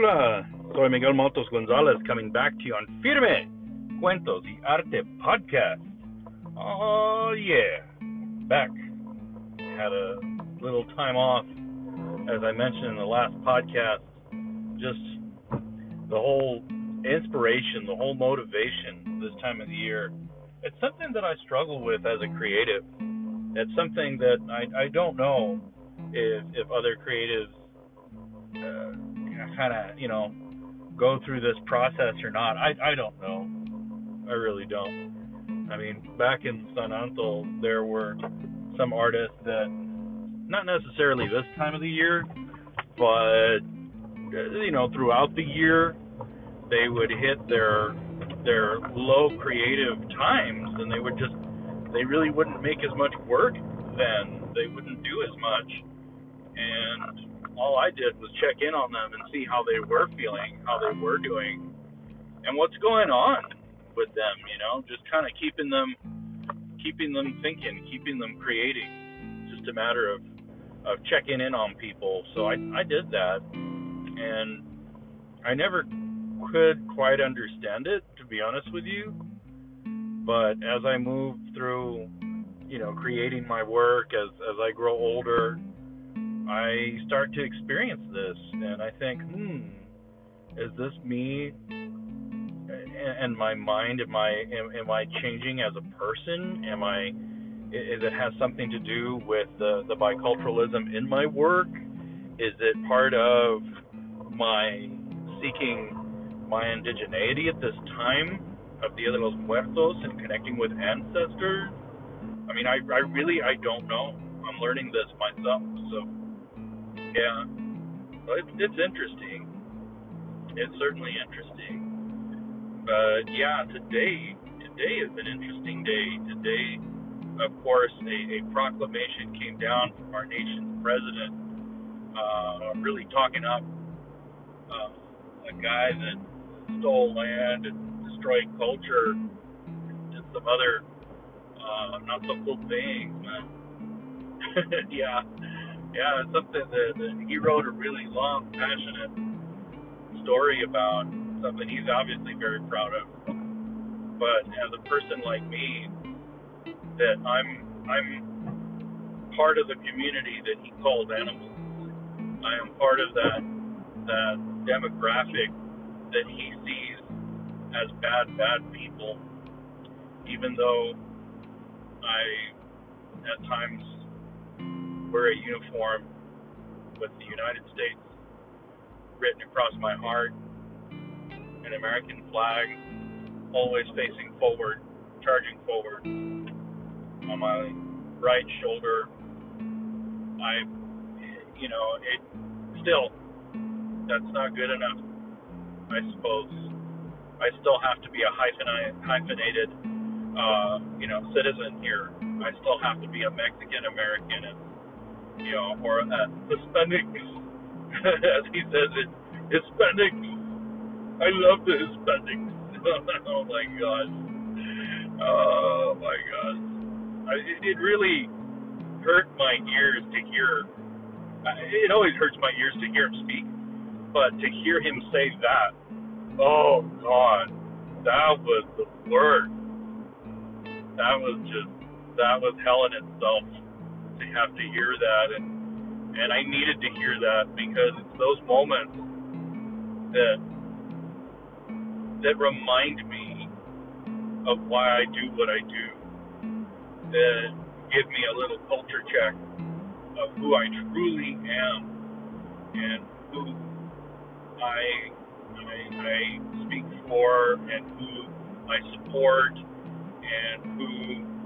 Hola, soy Miguel Matos Gonzalez coming back to you on Firme Cuentos y Arte podcast. Oh, yeah, back. Had a little time off, as I mentioned in the last podcast. Just the whole inspiration, the whole motivation this time of the year. It's something that I struggle with as a creative. It's something that I, I don't know if if other creatives kind of you know go through this process or not. I I don't know. I really don't. I mean, back in San Anto, there were some artists that not necessarily this time of the year, but uh, you know throughout the year they would hit their their low creative times and they would just they really wouldn't make as much work then they wouldn't do as much and all I did was check in on them and see how they were feeling, how they were doing, and what's going on with them. You know, just kind of keeping them, keeping them thinking, keeping them creating. Just a matter of of checking in on people. So I I did that, and I never could quite understand it to be honest with you. But as I move through, you know, creating my work as as I grow older I start to experience this, and I think, hmm, is this me? And my mind, am I am, am I changing as a person? Am I? Is it has something to do with the the biculturalism in my work? Is it part of my seeking my indigeneity at this time of Dia de los Muertos and connecting with ancestors? I mean, I I really I don't know. I'm learning this myself, so yeah, it's, it's interesting. It's certainly interesting. But yeah, today today is an interesting day. Today, of course, a, a proclamation came down from our nation's president, uh, really talking up uh, a guy that stole land and destroyed culture, and some other uh, not so cool things, man. yeah yeah, it's something that, that he wrote a really long, passionate story about something he's obviously very proud of. But as a person like me, that I'm I'm part of the community that he calls animals. I am part of that that demographic that he sees as bad, bad people. Even though I at times wear a uniform with the United States written across my heart, an American flag, always facing forward, charging forward. On my right shoulder, I, you know, it still, that's not good enough, I suppose. I still have to be a hyphenated, uh, you know, citizen here. I still have to be a Mexican American you know, or uh, Hispanics, as he says it, Hispanics. I love the Hispanics. oh my God. Oh my God. I, it, it really hurt my ears to hear. It always hurts my ears to hear him speak, but to hear him say that, oh God, that was the worst. That was just, that was hell in itself to have to hear that and and I needed to hear that because it's those moments that that remind me of why I do what I do that give me a little culture check of who I truly am and who I I, I speak for and who I support and who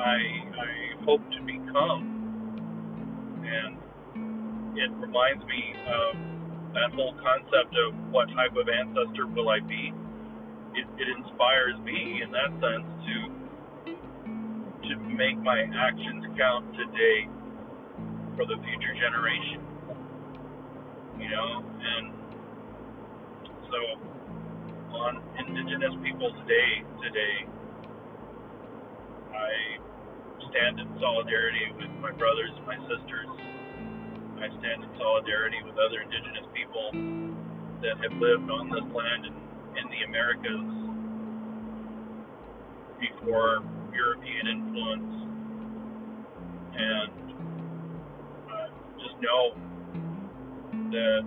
I I hope to become. And it reminds me of that whole concept of what type of ancestor will I be. It, it inspires me in that sense to to make my actions count today for the future generation. You know, and so on Indigenous Peoples Day today, I stand in solidarity with my brothers and my sisters. I stand in solidarity with other indigenous people that have lived on this land in, in the Americas before European influence, and just know that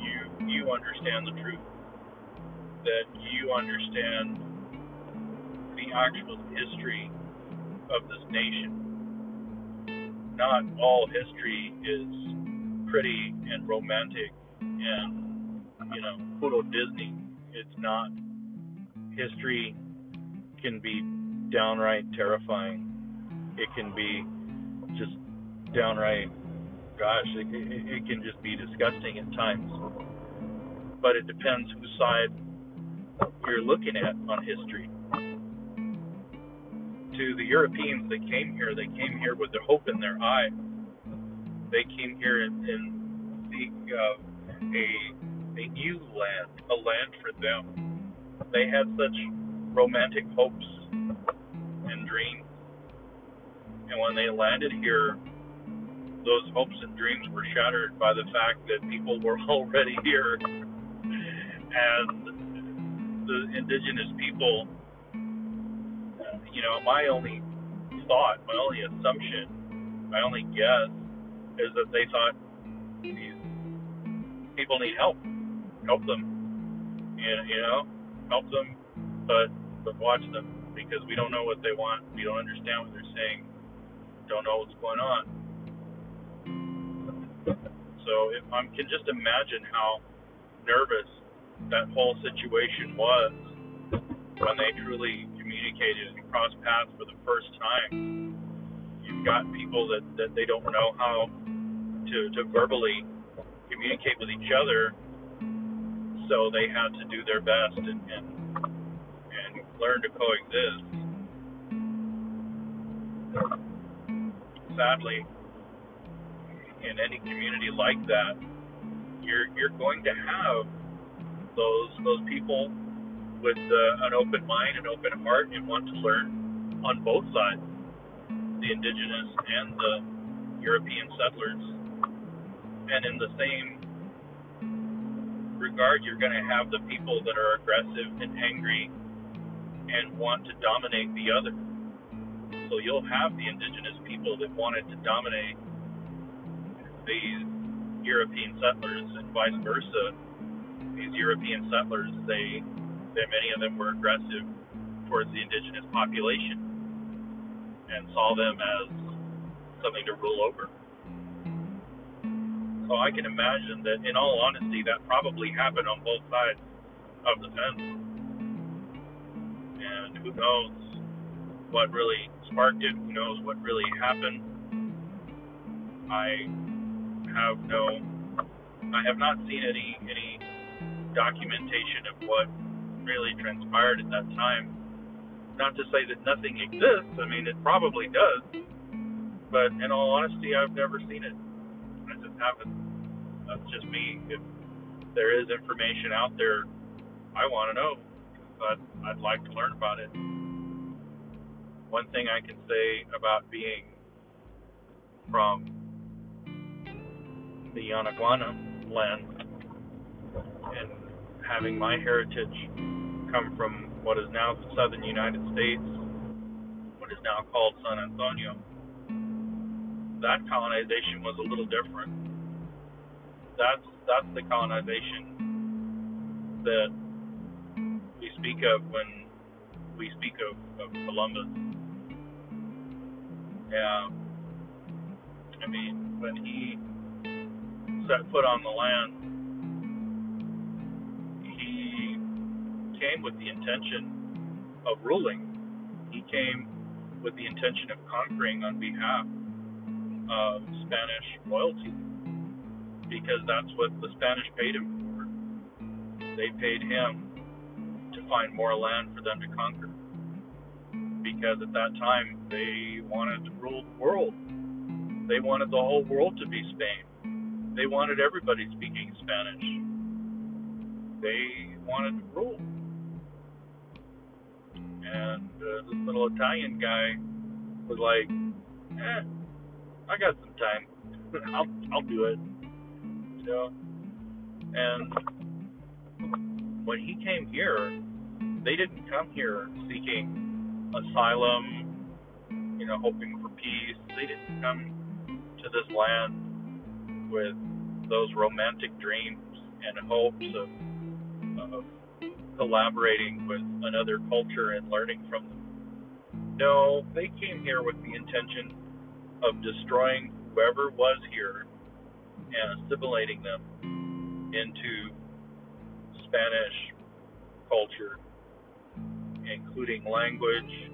you you understand the truth, that you understand the actual history of this nation. Not all history is pretty and romantic and, you know, photo Disney. It's not. History can be downright terrifying. It can be just downright, gosh, it, it, it can just be disgusting at times. But it depends whose side you're looking at on history to the Europeans that came here, they came here with the hope in their eye. They came here and, and seek uh, a a new land, a land for them. They had such romantic hopes and dreams, and when they landed here, those hopes and dreams were shattered by the fact that people were already here, and the indigenous people you know, my only thought, my only assumption, my only guess is that they thought these people need help. Help them. You, you know, help them, but but watch them because we don't know what they want. We don't understand what they're saying. Don't know what's going on. So if I can just imagine how nervous that whole situation was when they truly communicated and crossed paths for the first time. You've got people that, that they don't know how to, to verbally communicate with each other, so they had to do their best and, and, and learn to coexist. Sadly, in any community like that, you're you're going to have those those people with uh, an open mind and open heart and want to learn on both sides, the indigenous and the European settlers. And in the same regard, you're going to have the people that are aggressive and angry and want to dominate the other. So you'll have the indigenous people that wanted to dominate these European settlers and vice versa. These European settlers, they many of them were aggressive towards the indigenous population and saw them as something to rule over. So I can imagine that, in all honesty, that probably happened on both sides of the fence. And who knows what really sparked it? Who knows what really happened? I have no, I have not seen any any documentation of what really transpired at that time. Not to say that nothing exists, I mean, it probably does, but in all honesty, I've never seen it. I just haven't. That's just me. If there is information out there, I want to know, but I'd like to learn about it. One thing I can say about being from the Yanaguana land and having my heritage come from what is now the southern United States, what is now called San Antonio. That colonization was a little different. That's that's the colonization that we speak of when we speak of, of Columbus. Yeah. I mean, when he set foot on the land, came with the intention of ruling. He came with the intention of conquering on behalf of Spanish royalty because that's what the Spanish paid him for. They paid him to find more land for them to conquer because at that time they wanted to rule the world. They wanted the whole world to be Spain. They wanted everybody speaking Spanish. They wanted to rule and uh, this little Italian guy was like, "Eh, I got some time. I'll I'll do it. You know. And when he came here, they didn't come here seeking asylum, you know, hoping for peace. They didn't come to this land with those romantic dreams and hopes of, of collaborating with another culture and learning from them. No, they came here with the intention of destroying whoever was here and assimilating them into Spanish culture, including language,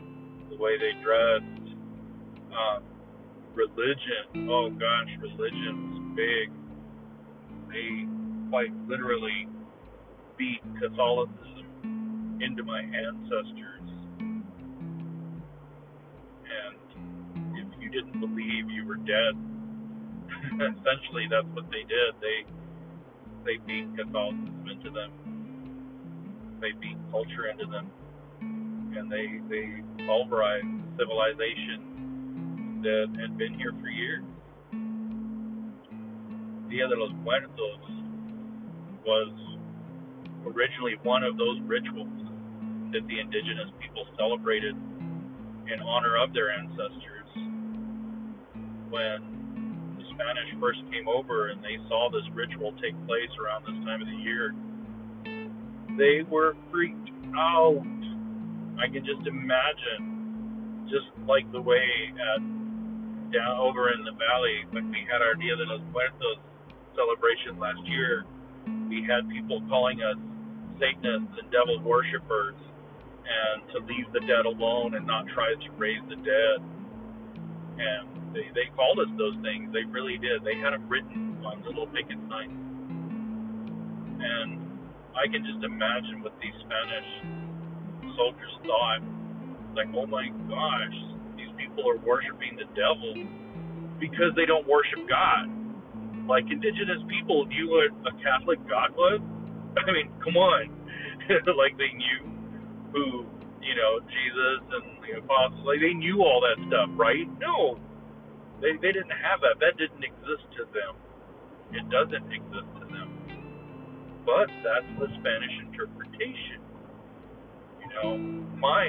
the way they dressed, um, religion. Oh gosh, religion was big. They quite literally beat Catholicism into my ancestors. And if you didn't believe you were dead, essentially that's what they did. They they beat Catholicism into them. They beat culture into them, and they they pulverized civilization that had been here for years. Dia de los Muertos was originally one of those rituals that the indigenous people celebrated in honor of their ancestors when the Spanish first came over and they saw this ritual take place around this time of the year, they were freaked out. I can just imagine, just like the way at down over in the valley when we had our Dia de los Muertos celebration last year, we had people calling us Satanists and devil worshippers and to leave the dead alone and not try to raise the dead. And they they called us those things. They really did. They had them written on little picket signs. And I can just imagine what these Spanish soldiers thought. Like, oh my gosh, these people are worshiping the devil because they don't worship God. Like indigenous people knew what a Catholic God was. I mean, come on. like they knew who, you know, Jesus and the apostles, like they knew all that stuff, right? No, they they didn't have that. That didn't exist to them. It doesn't exist to them. But that's the Spanish interpretation. You know, my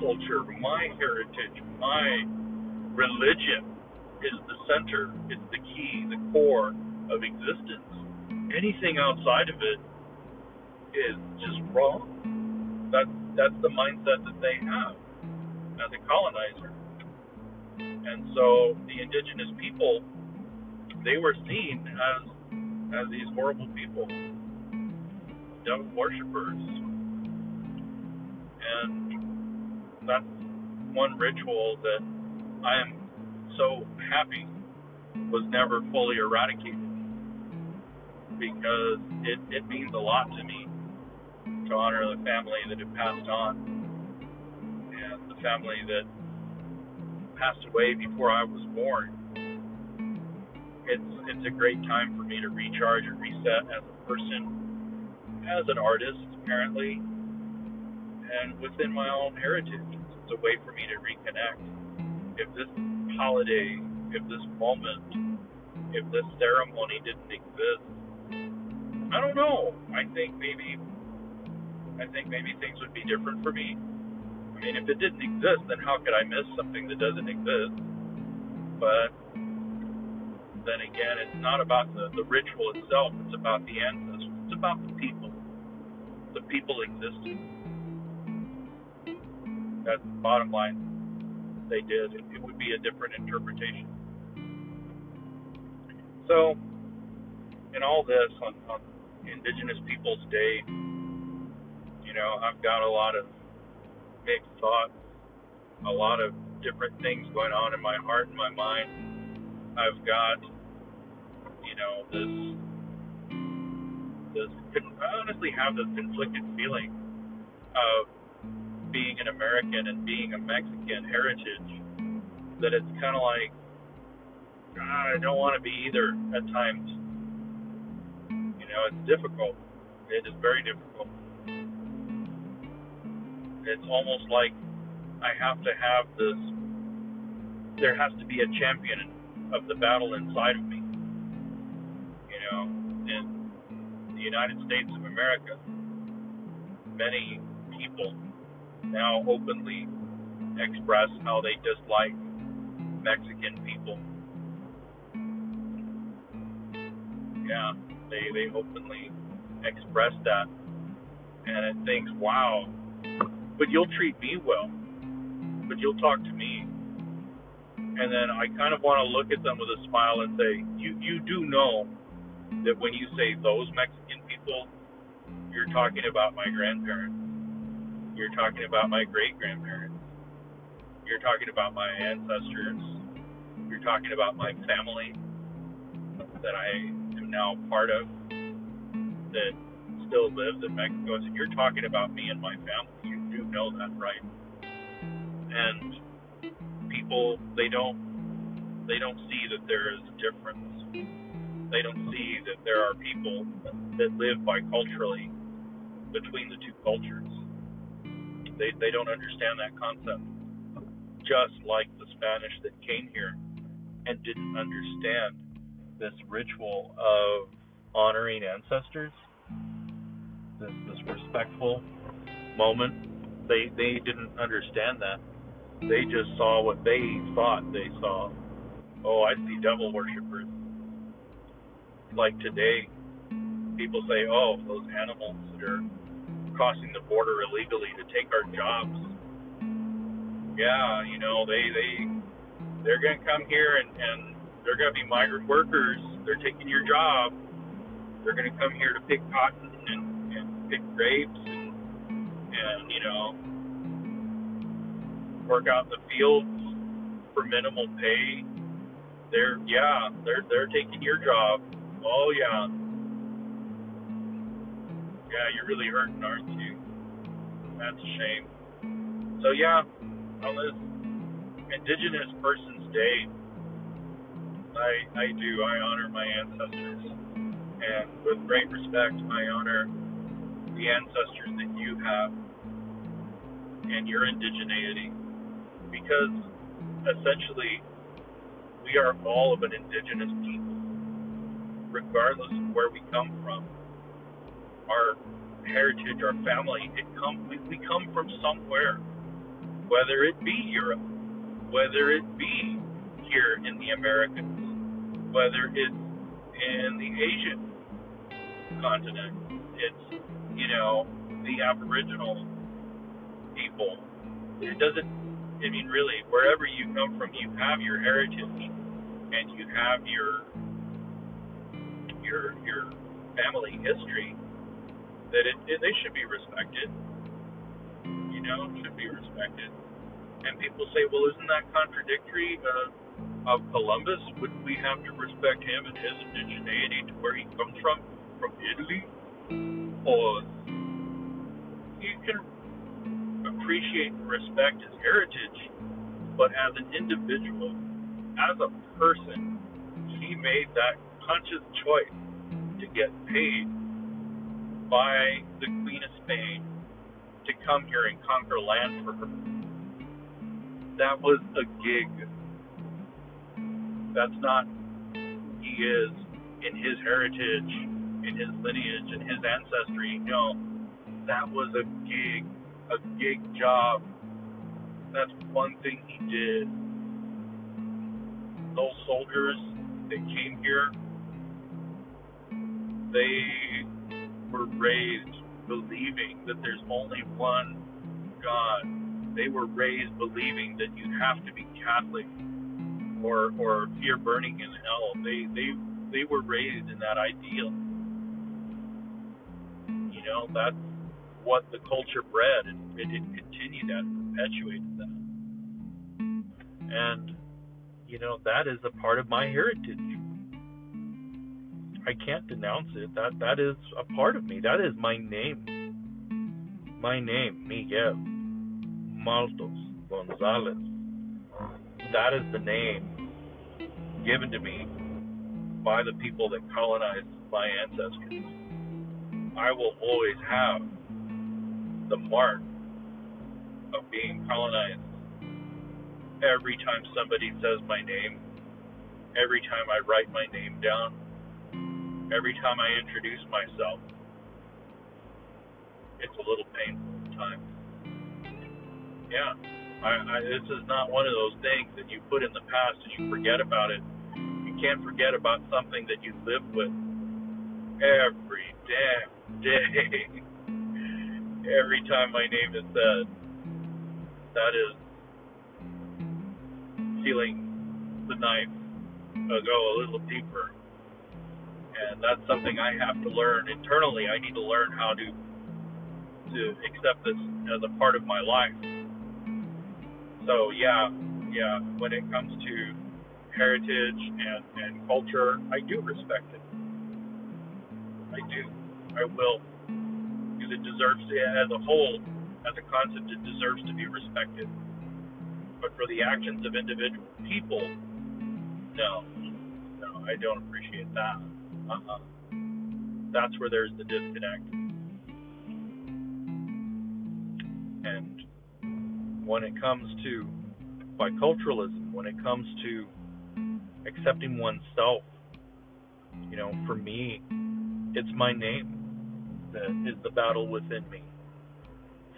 culture, my heritage, my religion is the center, it's the key, the core of existence. Anything outside of it is just wrong. That's that's the mindset that they have as a colonizer. And so the indigenous people, they were seen as as these horrible people, devil worshippers. And that's one ritual that I am so happy was never fully eradicated because it, it means a lot to me to honor the family that had passed on and the family that passed away before I was born. It's it's a great time for me to recharge and reset as a person, as an artist, apparently, and within my own heritage. It's a way for me to reconnect. If this holiday, if this moment, if this ceremony didn't exist, I don't know. I think maybe I think maybe things would be different for me. I mean, if it didn't exist, then how could I miss something that doesn't exist? But then again, it's not about the, the ritual itself, it's about the ancestors, it's about the people. The people existed. That's the bottom line. They did. It, it would be a different interpretation. So, in all this, on, on Indigenous Peoples Day, know, I've got a lot of mixed thoughts, a lot of different things going on in my heart and my mind. I've got, you know, this, this, I honestly have this conflicted feeling of being an American and being a Mexican heritage that it's kind of like, God, I don't want to be either at times. You know, it's difficult. It is very difficult it's almost like I have to have this. There has to be a champion of the battle inside of me. You know, in the United States of America, many people now openly express how they dislike Mexican people. Yeah, they they openly express that, and it thinks, wow, but you'll treat me well, but you'll talk to me, and then I kind of want to look at them with a smile and say, you you do know that when you say those Mexican people, you're talking about my grandparents, you're talking about my great grandparents, you're talking about my ancestors. You're talking about my family that I am now part of that still lives in Mexico. So you're talking about me and my family. You do know that, right? And people they don't they don't see that there is a difference. They don't see that there are people that live biculturally between the two cultures. They they don't understand that concept. Just like the Spanish that came here and didn't understand this ritual of honoring ancestors, this this respectful moment. They they didn't understand that. They just saw what they thought they saw. Oh, I see devil worshippers. Like today, people say, "Oh, those animals that are crossing the border illegally to take our jobs." Yeah, you know, they they they're going to come here and, and they're going to be migrant workers. They're taking your job. They're going to come here to pick cotton and pick grapes and, and, you know, work out in the fields for minimal pay. They're, yeah, they're, they're taking your job. Oh, yeah. Yeah, you're really hurting, aren't you? That's a shame. So, yeah, on this Indigenous Persons day, I I do. I honor my ancestors, and with great respect, I honor the ancestors that you have and your indigeneity, because essentially we are all of an indigenous people, regardless of where we come from. Our heritage, our family, it come we, we come from somewhere, whether it be Europe, whether it be here in the Americas, whether it's in the Asian continent, it's, you know, the Aboriginal people. It doesn't, I mean, really, wherever you come from, you have your heritage and you have your your your family history that it, it they should be respected. You know, should be respected. And people say, well, isn't that contradictory? Uh, of Columbus, wouldn't we have to respect him and his indigeneity to where he comes from, from Italy? Or you can appreciate and respect his heritage, but as an individual, as a person, he made that conscious choice to get paid by the Queen of Spain to come here and conquer land for her. That was a gig that's not he is in his heritage, in his lineage, and his ancestry. No, that was a gig, a gig job. That's one thing he did. Those soldiers that came here, they were raised believing that there's only one God. They were raised believing that you have to be Catholic or or fear burning in hell. They they they were raised in that ideal. Know, that's what the culture bred, and it, it continued that, perpetuated that. And you know, that is a part of my heritage. I can't denounce it. That that is a part of me. That is my name. My name, Miguel Maltos Gonzalez that is the name given to me by the people that colonized my ancestors. I will always have the mark of being colonized every time somebody says my name every time I write my name down, every time I introduce myself, it's a little painful at times. Yeah, I, I, this is not one of those things that you put in the past and you forget about it. You can't forget about something that you live with every damn day. every time my name is said, that is feeling the knife go a little deeper. And that's something I have to learn internally. I need to learn how to to accept this as a part of my life. So yeah, yeah. When it comes to heritage and and culture, I do respect it. I do. I will, because it deserves to, as a whole, as a concept, it deserves to be respected. But for the actions of individual people, no, no, I don't appreciate that. Uh-uh. That's where there's the disconnect. And when it comes to biculturalism, when it comes to accepting oneself, you know, for me, it's my name that is the battle within me.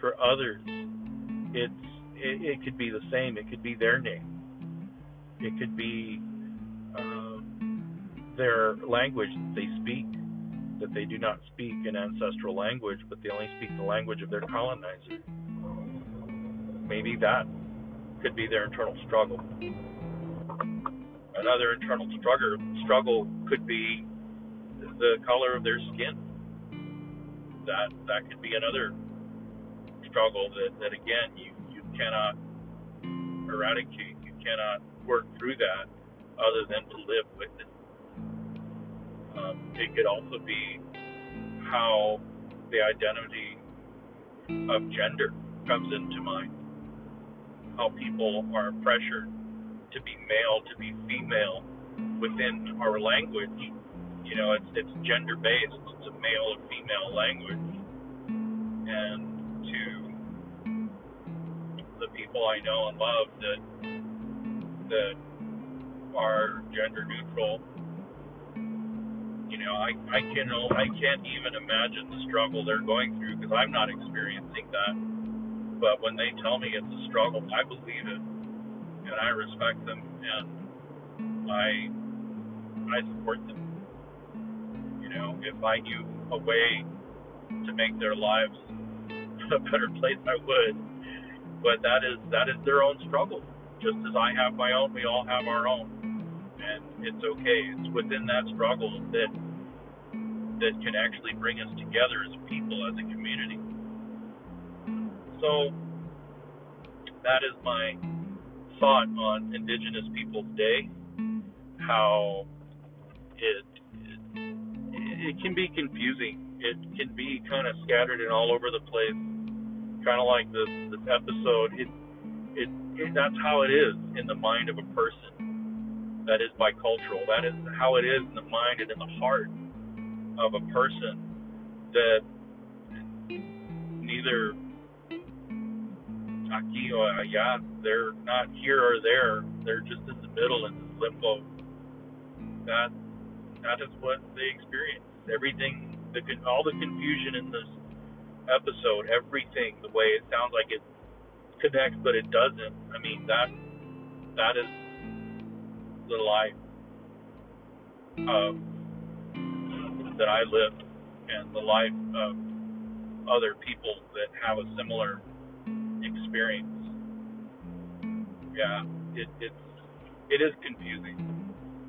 For others, it's it, it could be the same. It could be their name. It could be um, their language that they speak, that they do not speak an ancestral language, but they only speak the language of their colonizer. Maybe that could be their internal struggle. Another internal struggle struggle could be the color of their skin. That that could be another struggle that, that again you, you cannot eradicate. You cannot work through that other than to live with it. Um, it could also be how the identity of gender comes into mind. How people are pressured to be male, to be female within our language. You know, it's it's gender based. It's a male and female language, and to the people I know and love that that are gender neutral you know, I I can I can't even imagine the struggle they're going through because I'm not experiencing that. But when they tell me it's a struggle, I believe it, and I respect them, and I I support them. You know, if I knew a way to make their lives a better place, I would. But that is that is their own struggle, just as I have my own. We all have our own and it's okay. It's within that struggle that that can actually bring us together as people, as a community. So that is my thought on Indigenous Peoples Day. How it it, can be confusing. It can be kind of scattered and all over the place. Kind of like this this episode. It, it it that's how it is in the mind of a person that is bicultural. That is how it is in the mind and in the heart of a person that neither aquí or allá, they're not here or there. They're just in the middle in this limbo. That that is what they experience. Everything, the all the confusion in this episode, everything, the way it sounds like it connects, but it doesn't. I mean that that is the life of that I live and the life of other people that have a similar experience. Yeah, it, it's it is confusing,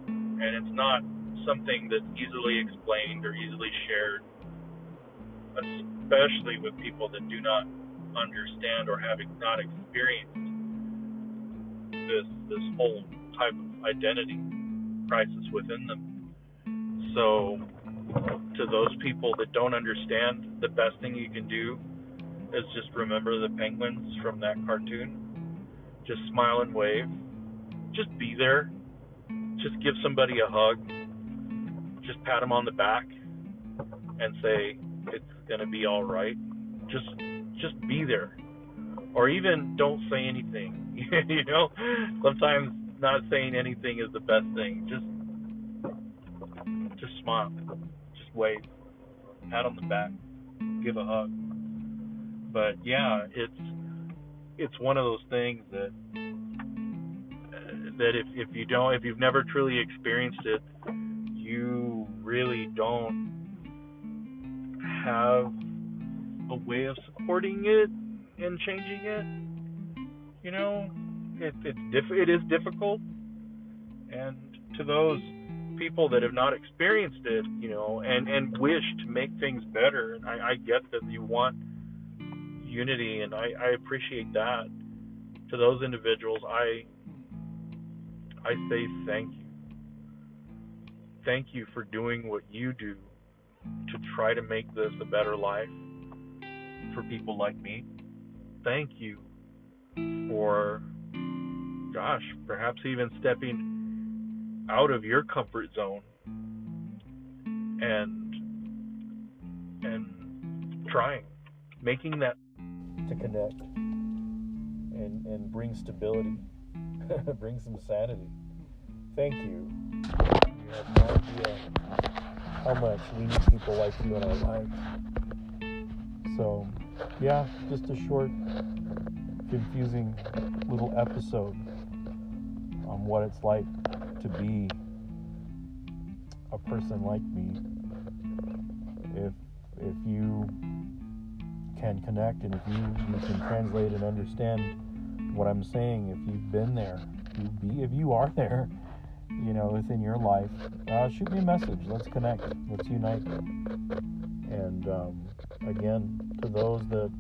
and it's not something that's easily explained or easily shared, especially with people that do not understand or have not experienced this this whole type of identity crisis within them. So, to those people that don't understand, the best thing you can do is just remember the penguins from that cartoon. Just smile and wave. Just be there. Just give somebody a hug. Just pat them on the back and say it's to be all right. Just just be there. Or even don't say anything. you know, sometimes not saying anything is the best thing. Just just smile. Just wave. Pat on the back. Give a hug. But yeah, it's it's one of those things that that if if you don't if you've never truly experienced it, you really don't have a way of supporting it and changing it. You know, it, it's diff- it is difficult, and to those people that have not experienced it, you know, and and wish to make things better, and I, I get that you want unity, and I, I appreciate that. To those individuals, I I say thank you. Thank you for doing what you do to try to make this a better life for people like me. Thank you for, gosh, perhaps even stepping out of your comfort zone and and trying, making that to connect and and bring stability, bring some sanity. Thank you. You have no idea how much we need people like you in our lives. So, yeah, just a short, confusing little episode on what it's like to be a person like me. If if you can connect and if you, you can translate and understand what I'm saying, if you've been there, you be if you are there, you know, within your life, uh, shoot me a message. Let's connect. Let's unite. And um, again, to those that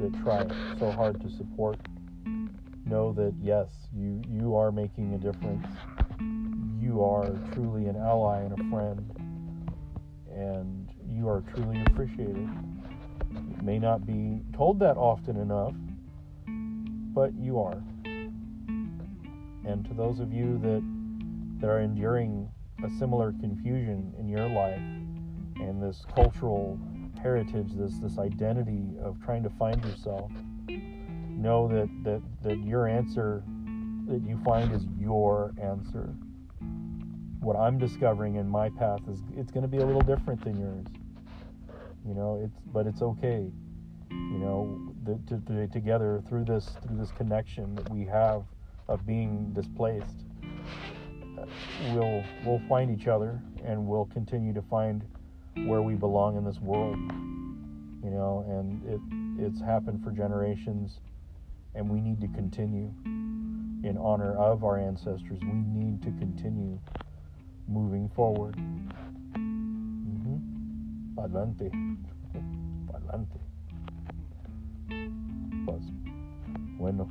that try so hard to support, know that yes, you you are making a difference. You are truly an ally and a friend, and you are truly appreciated. It may not be told that often enough, but you are. And to those of you that that are enduring a similar confusion in your life and this cultural heritage, this this identity of trying to find yourself, know that that that your answer that you find is your answer. What I'm discovering in my path is it's going to be a little different than yours. You know, it's but it's okay. You know, the, to, to, together through this through this connection that we have of being displaced, we'll we'll find each other and we'll continue to find where we belong in this world. You know, and it it's happened for generations, and we need to continue in honor of our ancestors. We need to continue moving forward. Mm-hmm. Adelante. Adelante. Pues, bueno.